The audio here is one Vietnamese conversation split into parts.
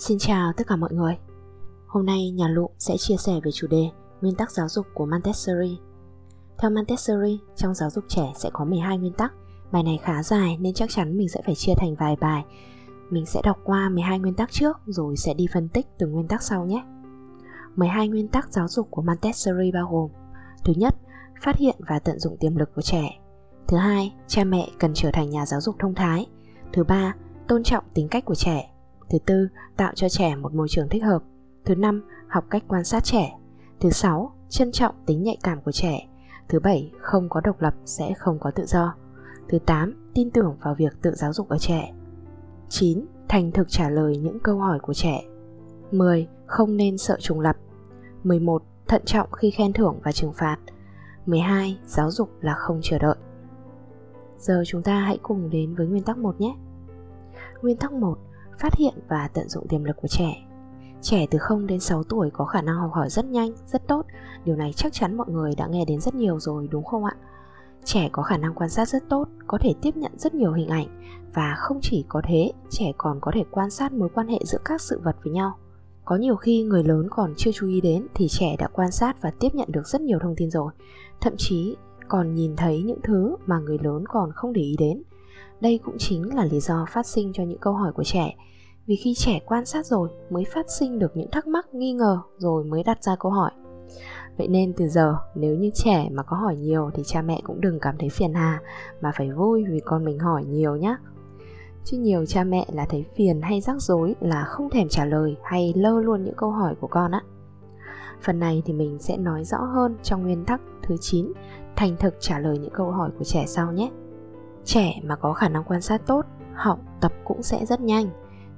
Xin chào tất cả mọi người. Hôm nay nhà Lụ sẽ chia sẻ về chủ đề Nguyên tắc giáo dục của Montessori. Theo Montessori, trong giáo dục trẻ sẽ có 12 nguyên tắc. Bài này khá dài nên chắc chắn mình sẽ phải chia thành vài bài. Mình sẽ đọc qua 12 nguyên tắc trước rồi sẽ đi phân tích từng nguyên tắc sau nhé. 12 nguyên tắc giáo dục của Montessori bao gồm Thứ nhất, phát hiện và tận dụng tiềm lực của trẻ. Thứ hai, cha mẹ cần trở thành nhà giáo dục thông thái. Thứ ba, tôn trọng tính cách của trẻ. Thứ tư, tạo cho trẻ một môi trường thích hợp. Thứ năm, học cách quan sát trẻ. Thứ sáu, trân trọng tính nhạy cảm của trẻ. Thứ bảy, không có độc lập sẽ không có tự do. Thứ tám, tin tưởng vào việc tự giáo dục ở trẻ. 9. Thành thực trả lời những câu hỏi của trẻ. 10. Không nên sợ trùng lập. 11. Thận trọng khi khen thưởng và trừng phạt. 12. Giáo dục là không chờ đợi. Giờ chúng ta hãy cùng đến với nguyên tắc 1 nhé. Nguyên tắc 1 phát hiện và tận dụng tiềm lực của trẻ. Trẻ từ 0 đến 6 tuổi có khả năng học hỏi rất nhanh, rất tốt. Điều này chắc chắn mọi người đã nghe đến rất nhiều rồi đúng không ạ? Trẻ có khả năng quan sát rất tốt, có thể tiếp nhận rất nhiều hình ảnh và không chỉ có thế, trẻ còn có thể quan sát mối quan hệ giữa các sự vật với nhau. Có nhiều khi người lớn còn chưa chú ý đến thì trẻ đã quan sát và tiếp nhận được rất nhiều thông tin rồi, thậm chí còn nhìn thấy những thứ mà người lớn còn không để ý đến. Đây cũng chính là lý do phát sinh cho những câu hỏi của trẻ vì khi trẻ quan sát rồi mới phát sinh được những thắc mắc, nghi ngờ rồi mới đặt ra câu hỏi. Vậy nên từ giờ, nếu như trẻ mà có hỏi nhiều thì cha mẹ cũng đừng cảm thấy phiền hà, mà phải vui vì con mình hỏi nhiều nhé chứ nhiều cha mẹ là thấy phiền hay rắc rối là không thèm trả lời hay lơ luôn những câu hỏi của con á. Phần này thì mình sẽ nói rõ hơn trong nguyên tắc thứ 9 thành thực trả lời những câu hỏi của trẻ sau nhé. Trẻ mà có khả năng quan sát tốt, học, tập cũng sẽ rất nhanh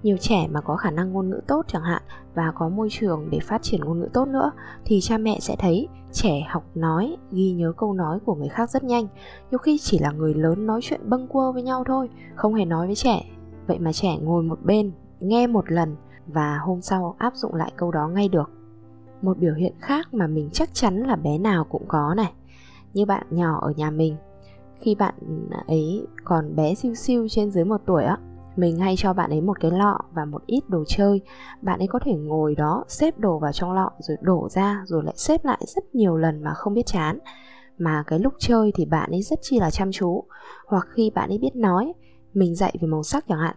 nhiều trẻ mà có khả năng ngôn ngữ tốt chẳng hạn và có môi trường để phát triển ngôn ngữ tốt nữa, thì cha mẹ sẽ thấy trẻ học nói, ghi nhớ câu nói của người khác rất nhanh. Nhiều khi chỉ là người lớn nói chuyện bâng quơ với nhau thôi, không hề nói với trẻ. Vậy mà trẻ ngồi một bên, nghe một lần và hôm sau áp dụng lại câu đó ngay được. Một biểu hiện khác mà mình chắc chắn là bé nào cũng có này. Như bạn nhỏ ở nhà mình, khi bạn ấy còn bé siêu siêu trên dưới một tuổi á mình hay cho bạn ấy một cái lọ và một ít đồ chơi. Bạn ấy có thể ngồi đó, xếp đồ vào trong lọ rồi đổ ra, rồi lại xếp lại rất nhiều lần mà không biết chán. Mà cái lúc chơi thì bạn ấy rất chi là chăm chú. Hoặc khi bạn ấy biết nói, mình dạy về màu sắc chẳng hạn.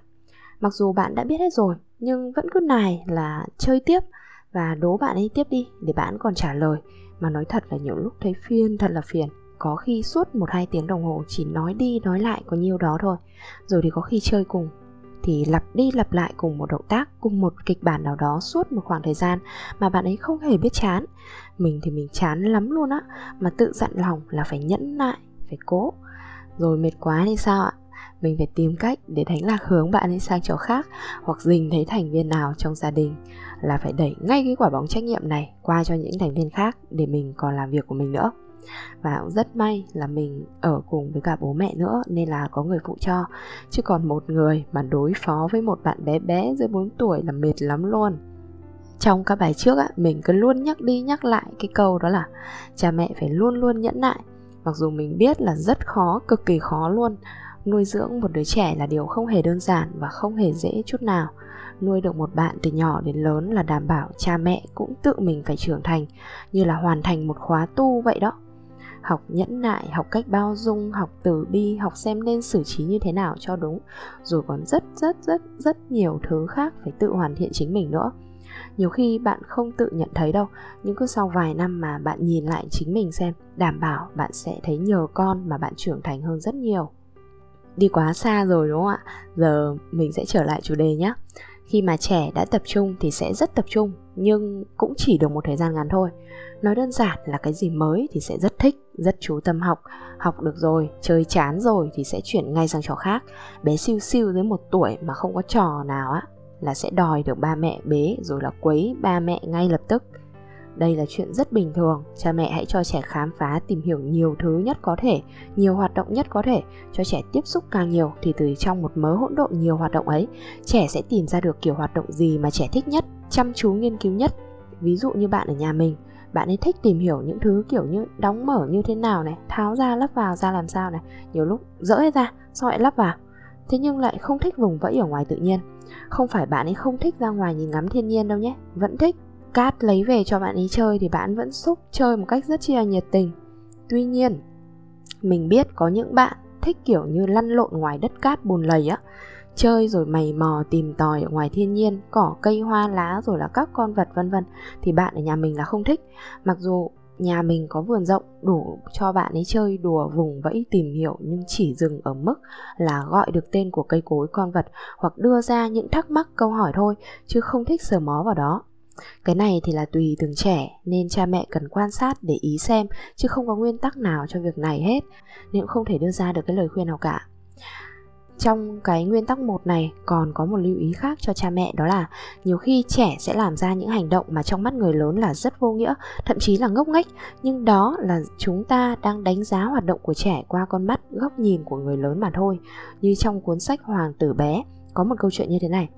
Mặc dù bạn đã biết hết rồi, nhưng vẫn cứ nài là chơi tiếp và đố bạn ấy tiếp đi để bạn còn trả lời. Mà nói thật là nhiều lúc thấy phiền thật là phiền. Có khi suốt một hai tiếng đồng hồ chỉ nói đi nói lại có nhiêu đó thôi. Rồi thì có khi chơi cùng thì lặp đi lặp lại cùng một động tác, cùng một kịch bản nào đó suốt một khoảng thời gian mà bạn ấy không hề biết chán. Mình thì mình chán lắm luôn á, mà tự dặn lòng là phải nhẫn nại, phải cố. Rồi mệt quá thì sao ạ? Mình phải tìm cách để đánh lạc hướng bạn ấy sang chỗ khác hoặc dình thấy thành viên nào trong gia đình là phải đẩy ngay cái quả bóng trách nhiệm này qua cho những thành viên khác để mình còn làm việc của mình nữa và cũng rất may là mình ở cùng với cả bố mẹ nữa nên là có người phụ cho. Chứ còn một người mà đối phó với một bạn bé bé dưới 4 tuổi là mệt lắm luôn. Trong các bài trước á, mình cứ luôn nhắc đi nhắc lại cái câu đó là cha mẹ phải luôn luôn nhẫn nại. Mặc dù mình biết là rất khó cực kỳ khó luôn. Nuôi dưỡng một đứa trẻ là điều không hề đơn giản và không hề dễ chút nào. Nuôi được một bạn từ nhỏ đến lớn là đảm bảo cha mẹ cũng tự mình phải trưởng thành như là hoàn thành một khóa tu vậy đó học nhẫn nại, học cách bao dung, học từ bi, học xem nên xử trí như thế nào cho đúng. Rồi còn rất rất rất rất nhiều thứ khác phải tự hoàn thiện chính mình nữa. Nhiều khi bạn không tự nhận thấy đâu, nhưng cứ sau vài năm mà bạn nhìn lại chính mình xem, đảm bảo bạn sẽ thấy nhờ con mà bạn trưởng thành hơn rất nhiều. Đi quá xa rồi đúng không ạ? Giờ mình sẽ trở lại chủ đề nhé khi mà trẻ đã tập trung thì sẽ rất tập trung, nhưng cũng chỉ được một thời gian ngắn thôi. Nói đơn giản là cái gì mới thì sẽ rất thích, rất chú tâm học. Học được rồi, chơi chán rồi thì sẽ chuyển ngay sang trò khác. Bé siêu siêu dưới một tuổi mà không có trò nào á, là sẽ đòi được ba mẹ bế rồi là quấy ba mẹ ngay lập tức đây là chuyện rất bình thường. Cha mẹ hãy cho trẻ khám phá, tìm hiểu nhiều thứ nhất có thể, nhiều hoạt động nhất có thể, cho trẻ tiếp xúc càng nhiều thì từ trong một mớ hỗn độn nhiều hoạt động ấy, trẻ sẽ tìm ra được kiểu hoạt động gì mà trẻ thích nhất, chăm chú nghiên cứu nhất. Ví dụ như bạn ở nhà mình, bạn ấy thích tìm hiểu những thứ kiểu như đóng mở như thế nào này, tháo ra lắp vào, ra làm sao này, nhiều lúc dỡ ra sau lại lắp vào. Thế nhưng lại không thích vùng vẫy ở ngoài tự nhiên. Không phải bạn ấy không thích ra ngoài nhìn ngắm thiên nhiên đâu nhé, vẫn thích cát lấy về cho bạn ấy chơi thì bạn vẫn xúc chơi một cách rất chi là nhiệt tình. Tuy nhiên, mình biết có những bạn thích kiểu như lăn lộn ngoài đất cát bùn lầy á, chơi rồi mày mò tìm tòi ở ngoài thiên nhiên, cỏ, cây, hoa, lá rồi là các con vật, vân vân, thì bạn ở nhà mình là không thích. Mặc dù nhà mình có vườn rộng đủ cho bạn ấy chơi đùa, vùng vẫy, tìm hiểu, nhưng chỉ dừng ở mức là gọi được tên của cây cối, con vật hoặc đưa ra những thắc mắc, câu hỏi thôi, chứ không thích sờ mó vào đó cái này thì là tùy từng trẻ, nên cha mẹ cần quan sát để ý xem, chứ không có nguyên tắc nào cho việc này hết. Nên cũng không thể đưa ra được cái lời khuyên nào cả. Trong cái nguyên tắc một này, còn có một lưu ý khác cho cha mẹ, đó là nhiều khi trẻ sẽ làm ra những hành động mà trong mắt người lớn là rất vô nghĩa, thậm chí là ngốc nghếch. Nhưng đó là chúng ta đang đánh giá hoạt động của trẻ qua con mắt, góc nhìn của người lớn mà thôi. Như trong cuốn sách hoàng tử bé, có một câu chuyện như thế này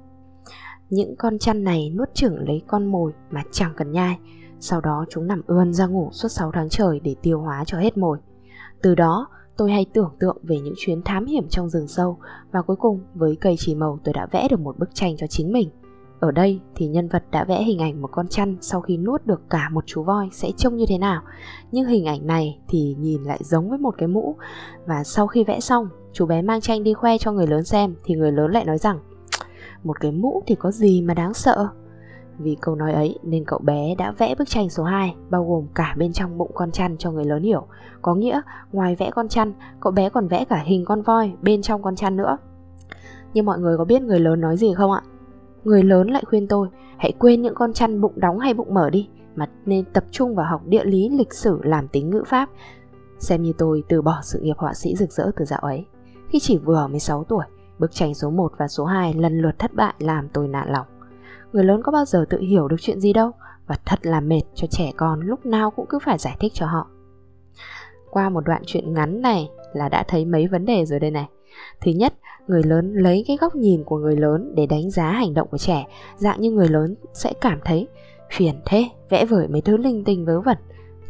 những con chăn này nuốt chửng lấy con mồi mà chẳng cần nhai sau đó chúng nằm ươn ra ngủ suốt 6 tháng trời để tiêu hóa cho hết mồi từ đó tôi hay tưởng tượng về những chuyến thám hiểm trong rừng sâu và cuối cùng với cây chỉ màu tôi đã vẽ được một bức tranh cho chính mình. Ở đây thì nhân vật đã vẽ hình ảnh một con chăn sau khi nuốt được cả một chú voi sẽ trông như thế nào. Nhưng hình ảnh này thì nhìn lại giống với một cái mũ và sau khi vẽ xong, chú bé mang tranh đi khoe cho người lớn xem thì người lớn lại nói rằng một cái mũ thì có gì mà đáng sợ. Vì câu nói ấy nên cậu bé đã vẽ bức tranh số 2 bao gồm cả bên trong bụng con chăn cho người lớn hiểu. Có nghĩa ngoài vẽ con chăn, cậu bé còn vẽ cả hình con voi bên trong con chăn nữa. Nhưng mọi người có biết người lớn nói gì không ạ? Người lớn lại khuyên tôi hãy quên những con chăn bụng đóng hay bụng mở đi mà nên tập trung vào học địa lý, lịch sử, làm tính ngữ pháp. Xem như tôi từ bỏ sự nghiệp họa sĩ rực rỡ từ dạo ấy. Khi chỉ vừa 16 tuổi, bức tranh số 1 và số 2 lần lượt thất bại làm tôi nản lòng. Người lớn có bao giờ tự hiểu được chuyện gì đâu và thật là mệt cho trẻ con lúc nào cũng cứ phải giải thích cho họ. Qua một đoạn chuyện ngắn này là đã thấy mấy vấn đề rồi đây này. Thứ nhất, người lớn lấy cái góc nhìn của người lớn để đánh giá hành động của trẻ. Dạng như người lớn sẽ cảm thấy phiền thế, vẽ vời mấy thứ linh tinh vớ vẩn,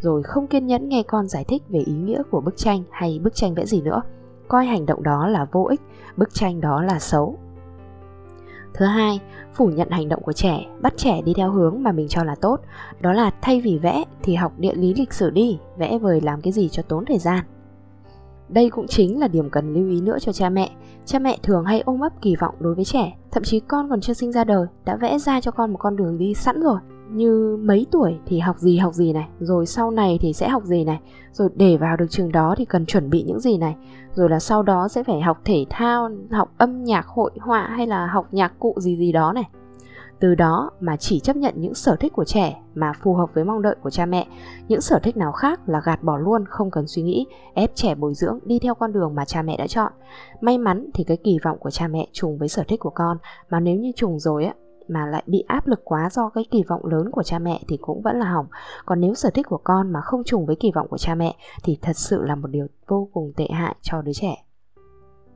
rồi không kiên nhẫn nghe con giải thích về ý nghĩa của bức tranh hay bức tranh vẽ gì nữa coi hành động đó là vô ích bức tranh đó là xấu Thứ hai, phủ nhận hành động của trẻ, bắt trẻ đi theo hướng mà mình cho là tốt. Đó là thay vì vẽ thì học địa lý lịch sử đi, vẽ vời làm cái gì cho tốn thời gian. Đây cũng chính là điểm cần lưu ý nữa cho cha mẹ. Cha mẹ thường hay ôm ấp kỳ vọng đối với trẻ, thậm chí con còn chưa sinh ra đời đã vẽ ra cho con một con đường đi sẵn rồi như mấy tuổi thì học gì học gì này, rồi sau này thì sẽ học gì này, rồi để vào được trường đó thì cần chuẩn bị những gì này, rồi là sau đó sẽ phải học thể thao, học âm nhạc, hội họa hay là học nhạc cụ gì gì đó này. Từ đó mà chỉ chấp nhận những sở thích của trẻ mà phù hợp với mong đợi của cha mẹ. Những sở thích nào khác là gạt bỏ luôn, không cần suy nghĩ, ép trẻ bồi dưỡng, đi theo con đường mà cha mẹ đã chọn. May mắn thì cái kỳ vọng của cha mẹ trùng với sở thích của con, mà nếu như trùng rồi á mà lại bị áp lực quá do cái kỳ vọng lớn của cha mẹ thì cũng vẫn là hỏng còn nếu sở thích của con mà không trùng với kỳ vọng của cha mẹ thì thật sự là một điều vô cùng tệ hại cho đứa trẻ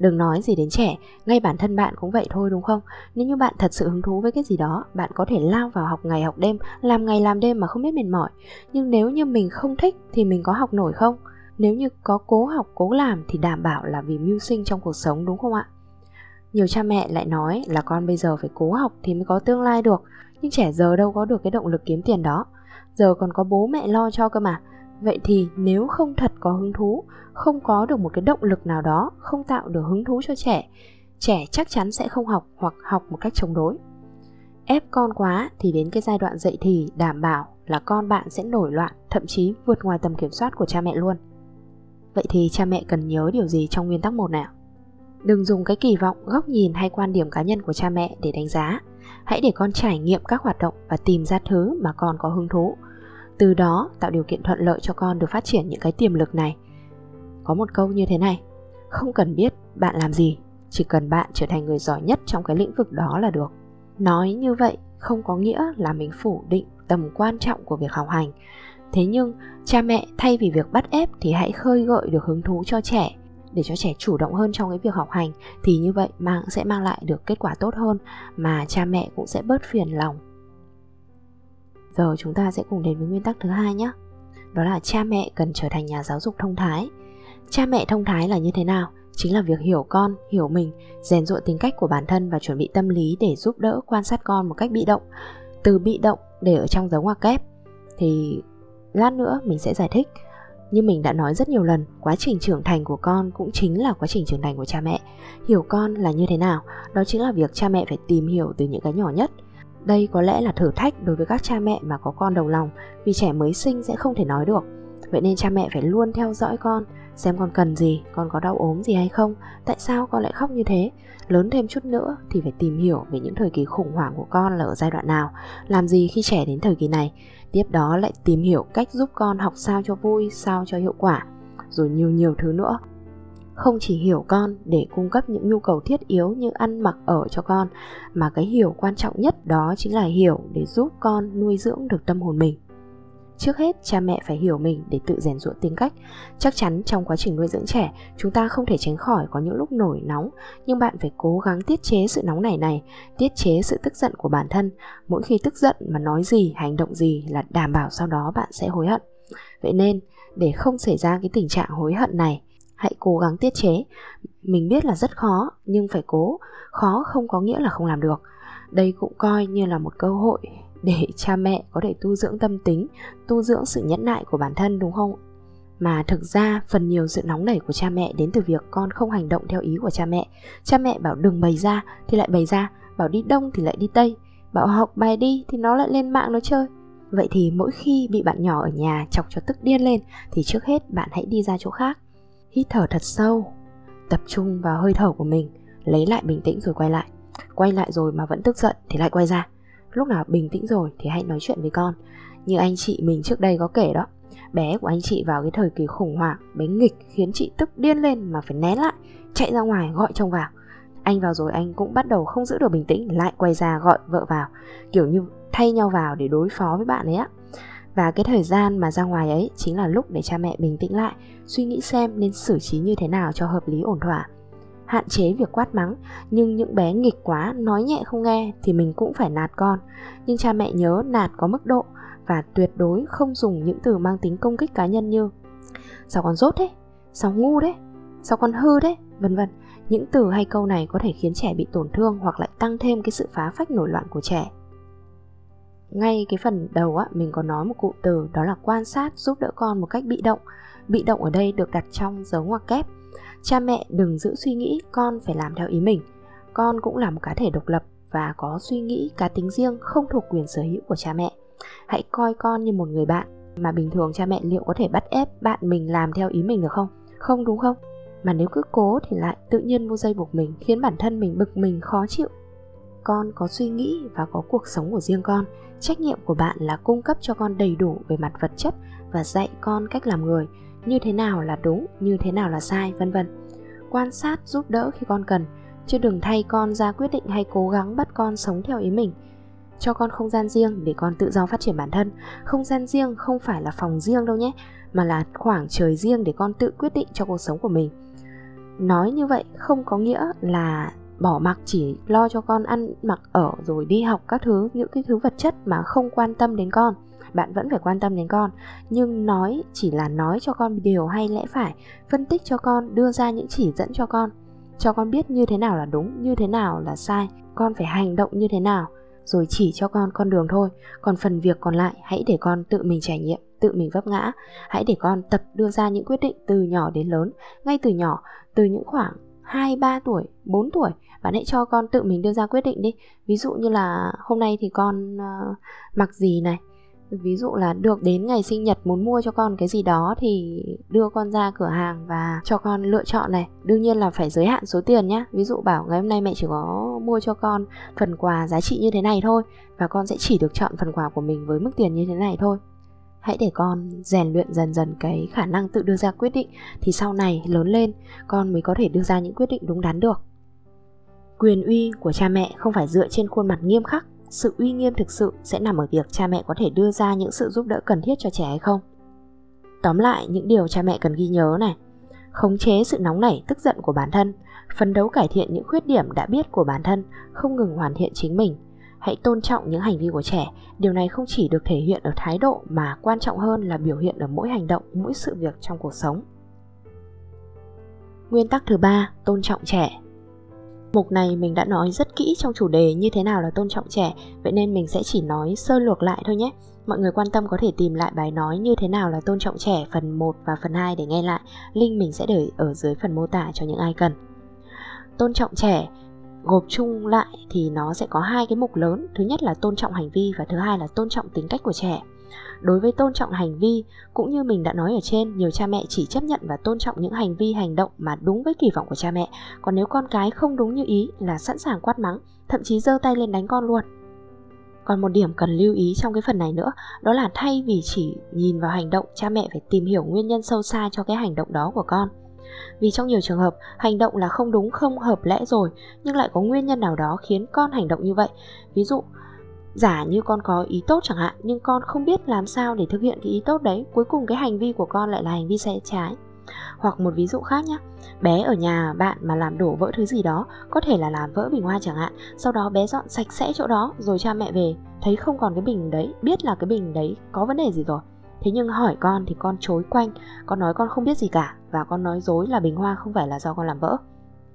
Đừng nói gì đến trẻ, ngay bản thân bạn cũng vậy thôi đúng không? Nếu như bạn thật sự hứng thú với cái gì đó, bạn có thể lao vào học ngày học đêm, làm ngày làm đêm mà không biết mệt mỏi. Nhưng nếu như mình không thích thì mình có học nổi không? Nếu như có cố học cố làm thì đảm bảo là vì mưu sinh trong cuộc sống đúng không ạ? Nhiều cha mẹ lại nói là con bây giờ phải cố học thì mới có tương lai được. Nhưng trẻ giờ đâu có được cái động lực kiếm tiền đó. Giờ còn có bố mẹ lo cho cơ mà. Vậy thì nếu không thật có hứng thú, Không có được một cái động lực nào đó, Không tạo được hứng thú cho trẻ Trẻ chắc chắn sẽ không học hoặc học một cách chống đối. Ép con quá thì đến cái giai đoạn dậy thì đảm bảo là con bạn sẽ nổi loạn, Thậm chí vượt ngoài tầm kiểm soát của cha mẹ luôn. Vậy thì cha mẹ cần nhớ điều gì trong nguyên tắc một nào? Đừng dùng cái kỳ vọng, góc nhìn hay quan điểm cá nhân của cha mẹ để đánh giá. Hãy để con trải nghiệm các hoạt động và tìm ra thứ mà con có hứng thú. Từ đó tạo điều kiện thuận lợi cho con được phát triển những cái tiềm lực này. Có một câu như thế này, không cần biết bạn làm gì, chỉ cần bạn trở thành người giỏi nhất trong cái lĩnh vực đó là được. Nói như vậy không có nghĩa là mình phủ định tầm quan trọng của việc học hành. Thế nhưng, cha mẹ thay vì việc bắt ép thì hãy khơi gợi được hứng thú cho trẻ để cho trẻ chủ động hơn trong cái việc học hành thì như vậy mang sẽ mang lại được kết quả tốt hơn mà cha mẹ cũng sẽ bớt phiền lòng giờ chúng ta sẽ cùng đến với nguyên tắc thứ hai nhé đó là cha mẹ cần trở thành nhà giáo dục thông thái cha mẹ thông thái là như thế nào chính là việc hiểu con, hiểu mình, rèn rũa tính cách của bản thân và chuẩn bị tâm lý để giúp đỡ quan sát con một cách bị động. Từ bị động để ở trong dấu ngoặc kép thì lát nữa mình sẽ giải thích. Như mình đã nói rất nhiều lần, quá trình trưởng thành của con cũng chính là quá trình trưởng thành của cha mẹ. Hiểu con là như thế nào, đó chính là việc cha mẹ phải tìm hiểu từ những cái nhỏ nhất. Đây có lẽ là thử thách đối với các cha mẹ mà có con đầu lòng, vì trẻ mới sinh sẽ không thể nói được. Vậy nên cha mẹ phải luôn theo dõi con, xem con cần gì, con có đau ốm gì hay không, tại sao con lại khóc như thế. Lớn thêm chút nữa thì phải tìm hiểu về những thời kỳ khủng hoảng của con là ở giai đoạn nào, làm gì khi trẻ đến thời kỳ này. Tiếp đó lại tìm hiểu cách giúp con học sao cho vui, sao cho hiệu quả, rồi nhiều nhiều thứ nữa. Không chỉ hiểu con để cung cấp những nhu cầu thiết yếu như ăn mặc ở cho con, mà cái hiểu quan trọng nhất đó chính là hiểu để giúp con nuôi dưỡng được tâm hồn mình. Trước hết, cha mẹ phải hiểu mình để tự rèn rũa tính cách. Chắc chắn trong quá trình nuôi dưỡng trẻ, chúng ta không thể tránh khỏi có những lúc nổi nóng, nhưng bạn phải cố gắng tiết chế sự nóng nảy này, tiết chế sự tức giận của bản thân. Mỗi khi tức giận mà nói gì, hành động gì là đảm bảo sau đó bạn sẽ hối hận. Vậy nên, để không xảy ra cái tình trạng hối hận này, hãy cố gắng tiết chế. Mình biết là rất khó, nhưng phải cố. Khó không có nghĩa là không làm được. Đây cũng coi như là một cơ hội để cha mẹ có thể tu dưỡng tâm tính, tu dưỡng sự nhẫn nại của bản thân đúng không? Mà thực ra phần nhiều sự nóng nảy của cha mẹ đến từ việc con không hành động theo ý của cha mẹ. Cha mẹ bảo đừng bày ra thì lại bày ra, bảo đi đông thì lại đi tây, bảo học bài đi thì nó lại lên mạng nó chơi. Vậy thì mỗi khi bị bạn nhỏ ở nhà chọc cho tức điên lên thì trước hết bạn hãy đi ra chỗ khác. Hít thở thật sâu, tập trung vào hơi thở của mình, lấy lại bình tĩnh rồi quay lại. Quay lại rồi mà vẫn tức giận thì lại quay ra lúc nào bình tĩnh rồi thì hãy nói chuyện với con. Như anh chị mình trước đây có kể đó, bé của anh chị vào cái thời kỳ khủng hoảng bé nghịch khiến chị tức điên lên mà phải nén lại, chạy ra ngoài gọi chồng vào. Anh vào rồi anh cũng bắt đầu không giữ được bình tĩnh, lại quay ra gọi vợ vào, kiểu như thay nhau vào để đối phó với bạn ấy á. Và cái thời gian mà ra ngoài ấy chính là lúc để cha mẹ bình tĩnh lại, suy nghĩ xem nên xử trí như thế nào cho hợp lý ổn thỏa hạn chế việc quát mắng. Nhưng những bé nghịch quá, nói nhẹ không nghe thì mình cũng phải nạt con. Nhưng cha mẹ nhớ nạt có mức độ và tuyệt đối không dùng những từ mang tính công kích cá nhân như sao con rốt thế? Sao ngu đấy sao con hư đấy vân vân. Những từ hay câu này có thể khiến trẻ bị tổn thương hoặc lại tăng thêm cái sự phá phách nổi loạn của trẻ. Ngay cái phần đầu á, mình có nói một cụm từ đó là quan sát giúp đỡ con một cách bị động. Bị động ở đây được đặt trong dấu ngoặc kép cha mẹ đừng giữ suy nghĩ, con phải làm theo ý mình. Con cũng là một cá thể độc lập và có suy nghĩ cá tính riêng không thuộc quyền sở hữu của cha mẹ. Hãy coi con như một người bạn. Mà bình thường cha mẹ liệu có thể bắt ép bạn mình làm theo ý mình được không? Không đúng không? Mà nếu cứ cố thì lại tự nhiên vô dây buộc mình, khiến bản thân mình bực mình, khó chịu. Con có suy nghĩ và có cuộc sống của riêng con. Trách nhiệm của bạn là cung cấp cho con đầy đủ về mặt vật chất và dạy con cách làm người như thế nào là đúng, như thế nào là sai, vân vân. Quan sát, giúp đỡ khi con cần, chứ đừng thay con ra quyết định hay cố gắng bắt con sống theo ý mình. Cho con không gian riêng để con tự do phát triển bản thân. Không gian riêng không phải là phòng riêng đâu nhé, mà là khoảng trời riêng để con tự quyết định cho cuộc sống của mình. Nói như vậy không có nghĩa là bỏ mặc, chỉ lo cho con ăn mặc ở rồi đi học các thứ, những cái thứ vật chất mà không quan tâm đến con. Bạn vẫn phải quan tâm đến con, nhưng nói, chỉ là nói cho con điều hay lẽ phải, phân tích cho con, đưa ra những chỉ dẫn cho con. Cho con biết như thế nào là đúng, như thế nào là sai, con phải hành động như thế nào, rồi chỉ cho con con đường thôi. Còn phần việc còn lại, hãy để con tự mình trải nghiệm, tự mình vấp ngã. Hãy để con tập đưa ra những quyết định từ nhỏ đến lớn. Ngay từ nhỏ, từ những khoảng 2, 3 tuổi, 4 tuổi. Bạn hãy cho con tự mình đưa ra quyết định đi. Ví dụ như là hôm nay thì con uh, mặc gì này. Ví dụ là được đến ngày sinh nhật muốn mua cho con cái gì đó thì đưa con ra cửa hàng và cho con lựa chọn này. Đương nhiên là phải giới hạn số tiền nhé ví dụ bảo ngày hôm nay mẹ chỉ có mua cho con phần quà giá trị như thế này thôi và con sẽ chỉ được chọn phần quà của mình với mức tiền như thế này thôi hãy để con rèn luyện dần dần cái khả năng tự đưa ra quyết định, thì sau này lớn lên, con mới có thể đưa ra những quyết định đúng đắn được. Quyền uy của cha mẹ không phải dựa trên khuôn mặt nghiêm khắc, sự uy nghiêm thực sự sẽ nằm ở việc cha mẹ có thể đưa ra những sự giúp đỡ cần thiết cho trẻ hay không. Tóm lại, những điều cha mẹ cần ghi nhớ này, khống chế sự nóng nảy, tức giận của bản thân, phấn đấu cải thiện những khuyết điểm đã biết của bản thân, không ngừng hoàn thiện chính mình hãy tôn trọng những hành vi của trẻ điều này không chỉ được thể hiện ở thái độ mà quan trọng hơn là biểu hiện ở mỗi hành động mỗi sự việc trong cuộc sống Nguyên tắc thứ ba, tôn trọng trẻ. Mục này mình đã nói rất kỹ trong chủ đề như thế nào là tôn trọng trẻ, vậy nên mình sẽ chỉ nói sơ lược lại thôi nhé. Mọi người quan tâm có thể tìm lại bài nói như thế nào là tôn trọng trẻ phần 1 và phần 2 để nghe lại. Link mình sẽ để ở dưới phần mô tả cho những ai cần. Tôn trọng trẻ gộp chung lại thì nó sẽ có hai cái mục lớn. Thứ nhất là tôn trọng hành vi và thứ hai là tôn trọng tính cách của trẻ. Đối với tôn trọng hành vi, cũng như mình đã nói ở trên, nhiều cha mẹ chỉ chấp nhận và tôn trọng những hành vi, hành động mà đúng với kỳ vọng của cha mẹ. Còn nếu con cái không đúng như ý là sẵn sàng quát mắng, thậm chí giơ tay lên đánh con luôn. Còn một điểm cần lưu ý trong cái phần này nữa, đó là thay vì chỉ nhìn vào hành động, cha mẹ phải tìm hiểu nguyên nhân sâu xa cho cái hành động đó của con vì trong nhiều trường hợp, hành động là không đúng, không hợp lẽ rồi, nhưng lại có nguyên nhân nào đó khiến con hành động như vậy. Ví dụ, giả như con có ý tốt chẳng hạn, nhưng con không biết làm sao để thực hiện cái ý tốt đấy, cuối cùng cái hành vi của con lại là hành vi sai trái. Hoặc một ví dụ khác nhé bé ở nhà bạn mà làm đổ vỡ thứ gì đó, có thể là làm vỡ bình hoa chẳng hạn, sau đó bé dọn sạch sẽ chỗ đó, rồi cha mẹ về, thấy không còn cái bình đấy, biết là cái bình đấy có vấn đề gì rồi thế nhưng hỏi con thì con chối quanh, con nói con không biết gì cả và con nói dối là bình hoa không phải là do con làm vỡ.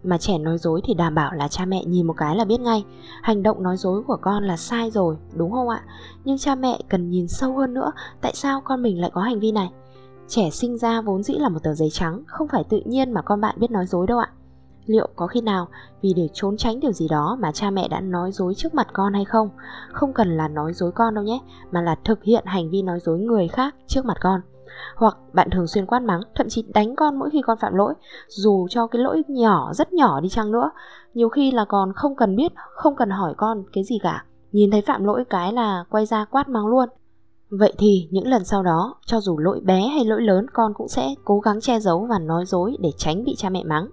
Mà trẻ nói dối thì đảm bảo là cha mẹ nhìn một cái là biết ngay. Hành động nói dối của con là sai rồi, đúng không ạ? Nhưng cha mẹ cần nhìn sâu hơn nữa, tại sao con mình lại có hành vi này? Trẻ sinh ra vốn dĩ là một tờ giấy trắng, không phải tự nhiên mà con bạn biết nói dối đâu ạ liệu có khi nào vì để trốn tránh điều gì đó mà cha mẹ đã nói dối trước mặt con hay không? Không cần là nói dối con đâu nhé, mà là thực hiện hành vi nói dối người khác trước mặt con. Hoặc bạn thường xuyên quát mắng, thậm chí đánh con mỗi khi con phạm lỗi, dù cho cái lỗi nhỏ, rất nhỏ đi chăng nữa. Nhiều khi là còn không cần biết, không cần hỏi con cái gì cả. Nhìn thấy phạm lỗi cái là quay ra quát mắng luôn. Vậy thì những lần sau đó, cho dù lỗi bé hay lỗi lớn, con cũng sẽ cố gắng che giấu và nói dối để tránh bị cha mẹ mắng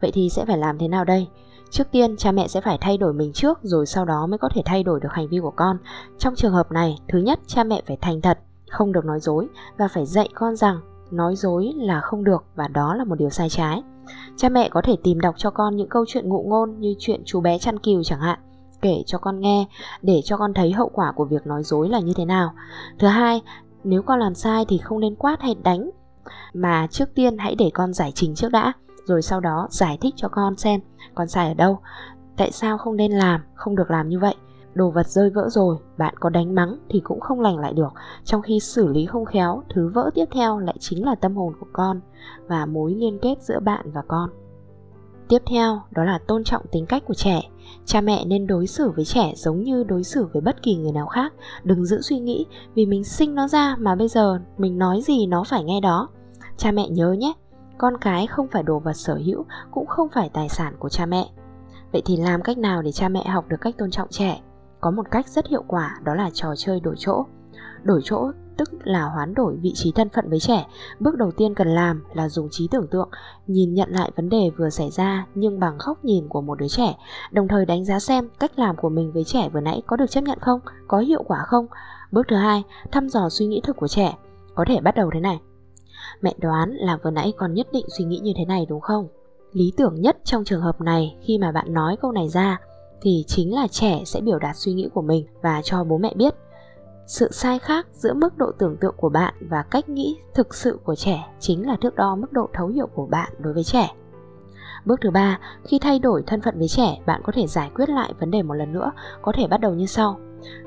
vậy thì sẽ phải làm thế nào đây? Trước tiên, cha mẹ sẽ phải thay đổi mình trước, rồi sau đó mới có thể thay đổi được hành vi của con. Trong trường hợp này, thứ nhất, cha mẹ phải thành thật, không được nói dối và phải dạy con rằng nói dối là không được và đó là một điều sai trái. Cha mẹ có thể tìm đọc cho con những câu chuyện ngụ ngôn như chuyện chú bé chăn cừu chẳng hạn, kể cho con nghe, để cho con thấy hậu quả của việc nói dối là như thế nào. Thứ hai, nếu con làm sai thì không nên quát hay đánh, mà trước tiên hãy để con giải trình trước đã rồi sau đó giải thích cho con xem, con sai ở đâu, tại sao không nên làm, không được làm như vậy. Đồ vật rơi vỡ rồi, bạn có đánh mắng thì cũng không lành lại được, trong khi xử lý không khéo, thứ vỡ tiếp theo lại chính là tâm hồn của con và mối liên kết giữa bạn và con. Tiếp theo, đó là tôn trọng tính cách của trẻ. Cha mẹ nên đối xử với trẻ giống như đối xử với bất kỳ người nào khác. Đừng giữ suy nghĩ vì mình sinh nó ra mà bây giờ mình nói gì nó phải nghe đó. Cha mẹ nhớ nhé con cái không phải đồ vật sở hữu, cũng không phải tài sản của cha mẹ. Vậy thì làm cách nào để cha mẹ học được cách tôn trọng trẻ? Có một cách rất hiệu quả, đó là trò chơi đổi chỗ. Đổi chỗ tức là hoán đổi vị trí thân phận với trẻ. Bước đầu tiên cần làm là dùng trí tưởng tượng, nhìn nhận lại vấn đề vừa xảy ra nhưng bằng góc nhìn của một đứa trẻ, đồng thời đánh giá xem cách làm của mình với trẻ vừa nãy có được chấp nhận không, có hiệu quả không. Bước thứ hai, thăm dò suy nghĩ thực của trẻ. Có thể bắt đầu thế này mẹ đoán là vừa nãy con nhất định suy nghĩ như thế này đúng không? Lý tưởng nhất trong trường hợp này khi mà bạn nói câu này ra thì chính là trẻ sẽ biểu đạt suy nghĩ của mình và cho bố mẹ biết. Sự sai khác giữa mức độ tưởng tượng của bạn và cách nghĩ thực sự của trẻ chính là thước đo mức độ thấu hiểu của bạn đối với trẻ. Bước thứ ba, khi thay đổi thân phận với trẻ, bạn có thể giải quyết lại vấn đề một lần nữa, có thể bắt đầu như sau.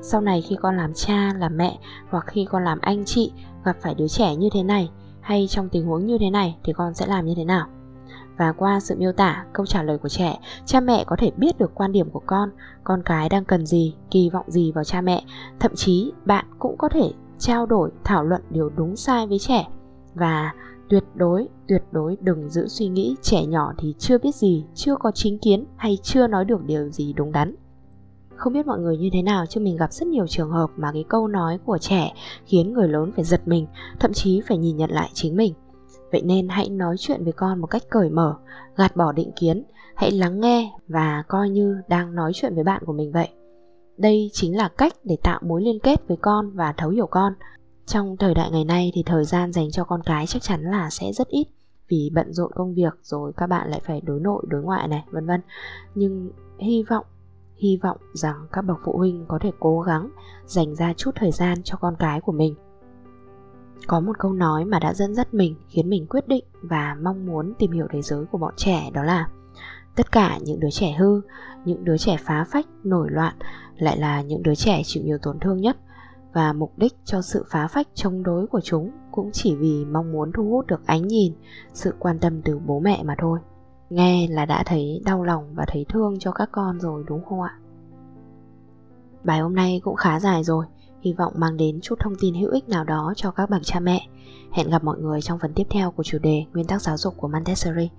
Sau này khi con làm cha, làm mẹ hoặc khi con làm anh chị gặp phải đứa trẻ như thế này hay trong tình huống như thế này thì con sẽ làm như thế nào? và qua sự miêu tả, câu trả lời của trẻ, cha mẹ có thể biết được quan điểm của con con cái đang cần gì, kỳ vọng gì vào cha mẹ. Thậm chí, bạn cũng có thể trao đổi, thảo luận điều đúng sai với trẻ. Và tuyệt đối tuyệt đối đừng giữ suy nghĩ trẻ nhỏ thì chưa biết gì, chưa có chính kiến hay chưa nói được điều gì đúng đắn không biết mọi người như thế nào chứ mình gặp rất nhiều trường hợp mà cái câu nói của trẻ khiến người lớn phải giật mình thậm chí phải nhìn nhận lại chính mình Vậy nên hãy nói chuyện với con một cách cởi mở, gạt bỏ định kiến, hãy lắng nghe và coi như đang nói chuyện với bạn của mình vậy. Đây chính là cách để tạo mối liên kết với con và thấu hiểu con. Trong thời đại ngày nay thì thời gian dành cho con cái chắc chắn là sẽ rất ít vì bận rộn công việc rồi các bạn lại phải đối nội đối ngoại này vân vân. Nhưng hy vọng hy vọng rằng các bậc phụ huynh có thể cố gắng dành ra chút thời gian cho con cái của mình. Có một câu nói mà đã dẫn dắt mình, khiến mình quyết định và mong muốn tìm hiểu thế giới của bọn trẻ, đó là tất cả những đứa trẻ hư, những đứa trẻ phá phách, nổi loạn lại là những đứa trẻ chịu nhiều tổn thương nhất. Và mục đích cho sự phá phách chống đối của chúng cũng chỉ vì mong muốn thu hút được ánh nhìn, sự quan tâm từ bố mẹ mà thôi nghe là đã thấy đau lòng và thấy thương cho các con rồi đúng không ạ? Bài hôm nay cũng khá dài rồi, hy vọng mang đến chút thông tin hữu ích nào đó cho các bậc cha mẹ. Hẹn gặp mọi người trong phần tiếp theo của chủ đề nguyên tắc giáo dục của montessori.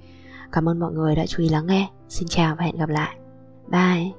Cảm ơn mọi người đã chú ý lắng nghe. Xin chào và hẹn gặp lại. Bye!